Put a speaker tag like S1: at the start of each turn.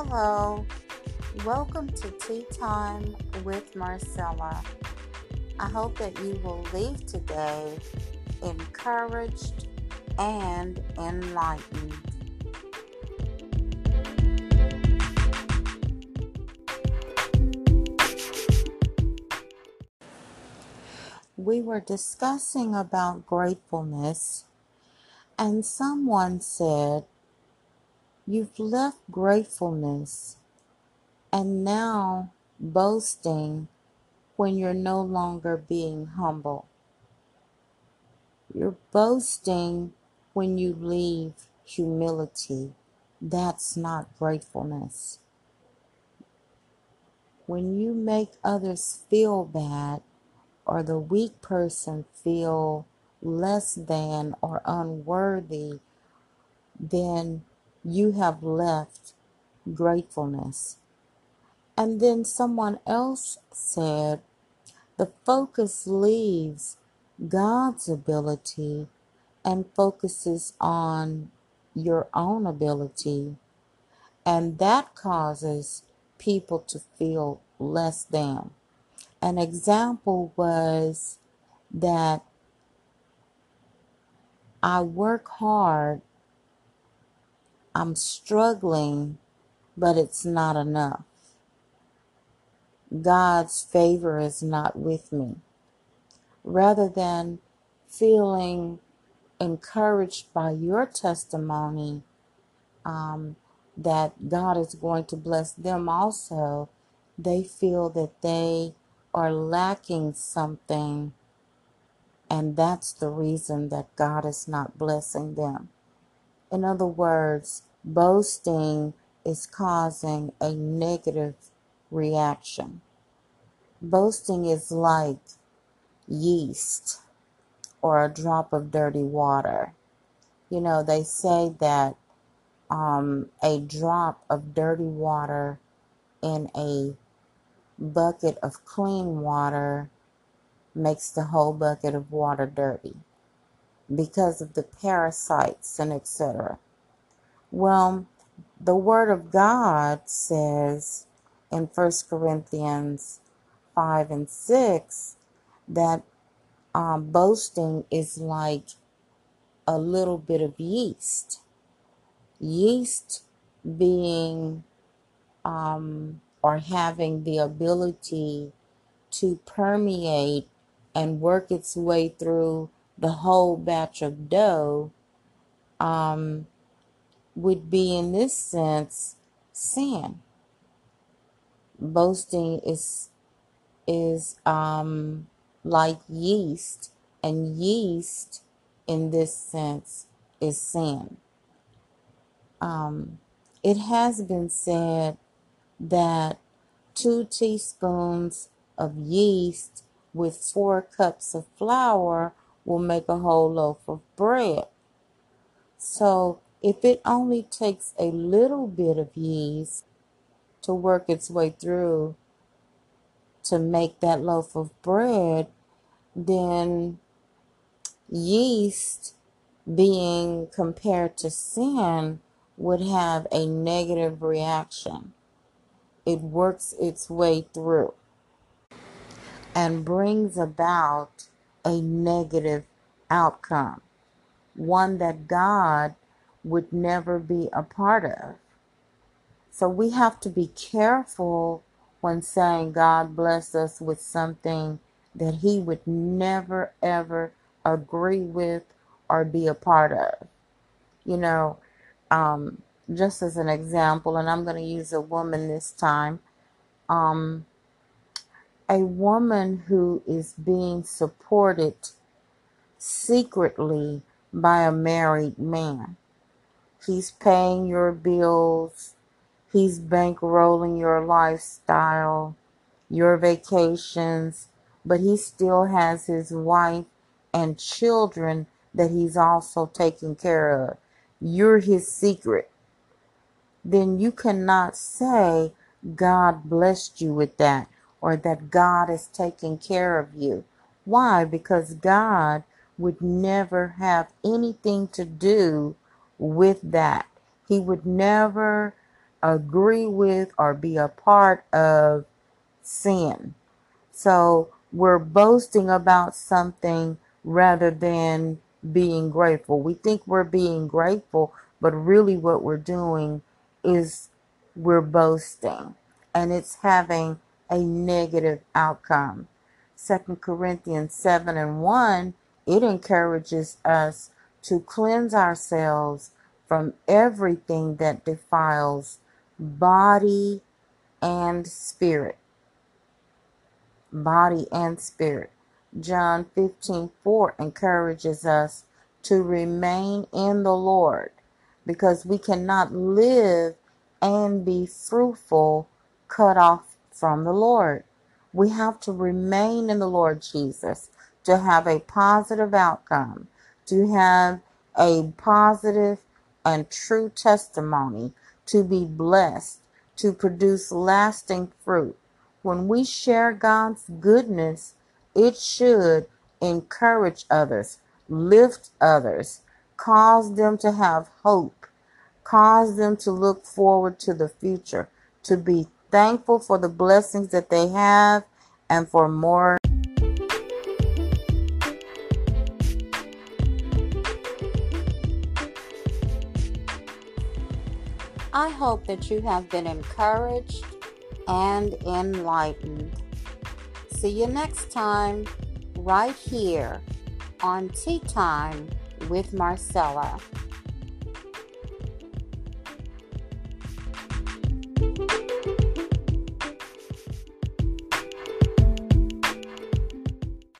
S1: Hello, welcome to Tea Time with Marcella. I hope that you will leave today encouraged and enlightened. We were discussing about gratefulness, and someone said, You've left gratefulness and now boasting when you're no longer being humble. You're boasting when you leave humility. That's not gratefulness. When you make others feel bad or the weak person feel less than or unworthy, then you have left gratefulness. And then someone else said, the focus leaves God's ability and focuses on your own ability. And that causes people to feel less than. An example was that I work hard I'm struggling, but it's not enough. God's favor is not with me. Rather than feeling encouraged by your testimony um, that God is going to bless them also, they feel that they are lacking something, and that's the reason that God is not blessing them. In other words, boasting is causing a negative reaction. Boasting is like yeast or a drop of dirty water. You know, they say that um, a drop of dirty water in a bucket of clean water makes the whole bucket of water dirty because of the parasites and etc. Well, the Word of God says in 1 Corinthians 5 and 6 that um, boasting is like a little bit of yeast. Yeast being um, or having the ability to permeate and work its way through the whole batch of dough um, would be, in this sense, sin. Boasting is is um, like yeast, and yeast, in this sense, is sin. Um, it has been said that two teaspoons of yeast with four cups of flour will make a whole loaf of bread. So if it only takes a little bit of yeast to work its way through to make that loaf of bread, then yeast being compared to sin would have a negative reaction. It works its way through and brings about a negative outcome, one that God would never be a part of. So we have to be careful when saying God bless us with something that He would never ever agree with or be a part of. You know, um, just as an example, and I'm going to use a woman this time. Um, a woman who is being supported secretly by a married man. He's paying your bills. He's bankrolling your lifestyle, your vacations, but he still has his wife and children that he's also taking care of. You're his secret. Then you cannot say God blessed you with that or that God is taking care of you. Why? Because God would never have anything to do with that. He would never agree with or be a part of sin. So we're boasting about something rather than being grateful. We think we're being grateful, but really what we're doing is we're boasting and it's having a negative outcome. Second Corinthians 7 and 1, it encourages us to cleanse ourselves from everything that defiles body and spirit. Body and spirit. John 15 4 encourages us to remain in the Lord because we cannot live and be fruitful cut off from the Lord. We have to remain in the Lord Jesus to have a positive outcome, to have a positive and true testimony, to be blessed, to produce lasting fruit. When we share God's goodness, it should encourage others, lift others, cause them to have hope, cause them to look forward to the future, to be thankful for the blessings that they have, and for more. I hope that you have been encouraged and enlightened. See you next time, right here on Tea Time with Marcella.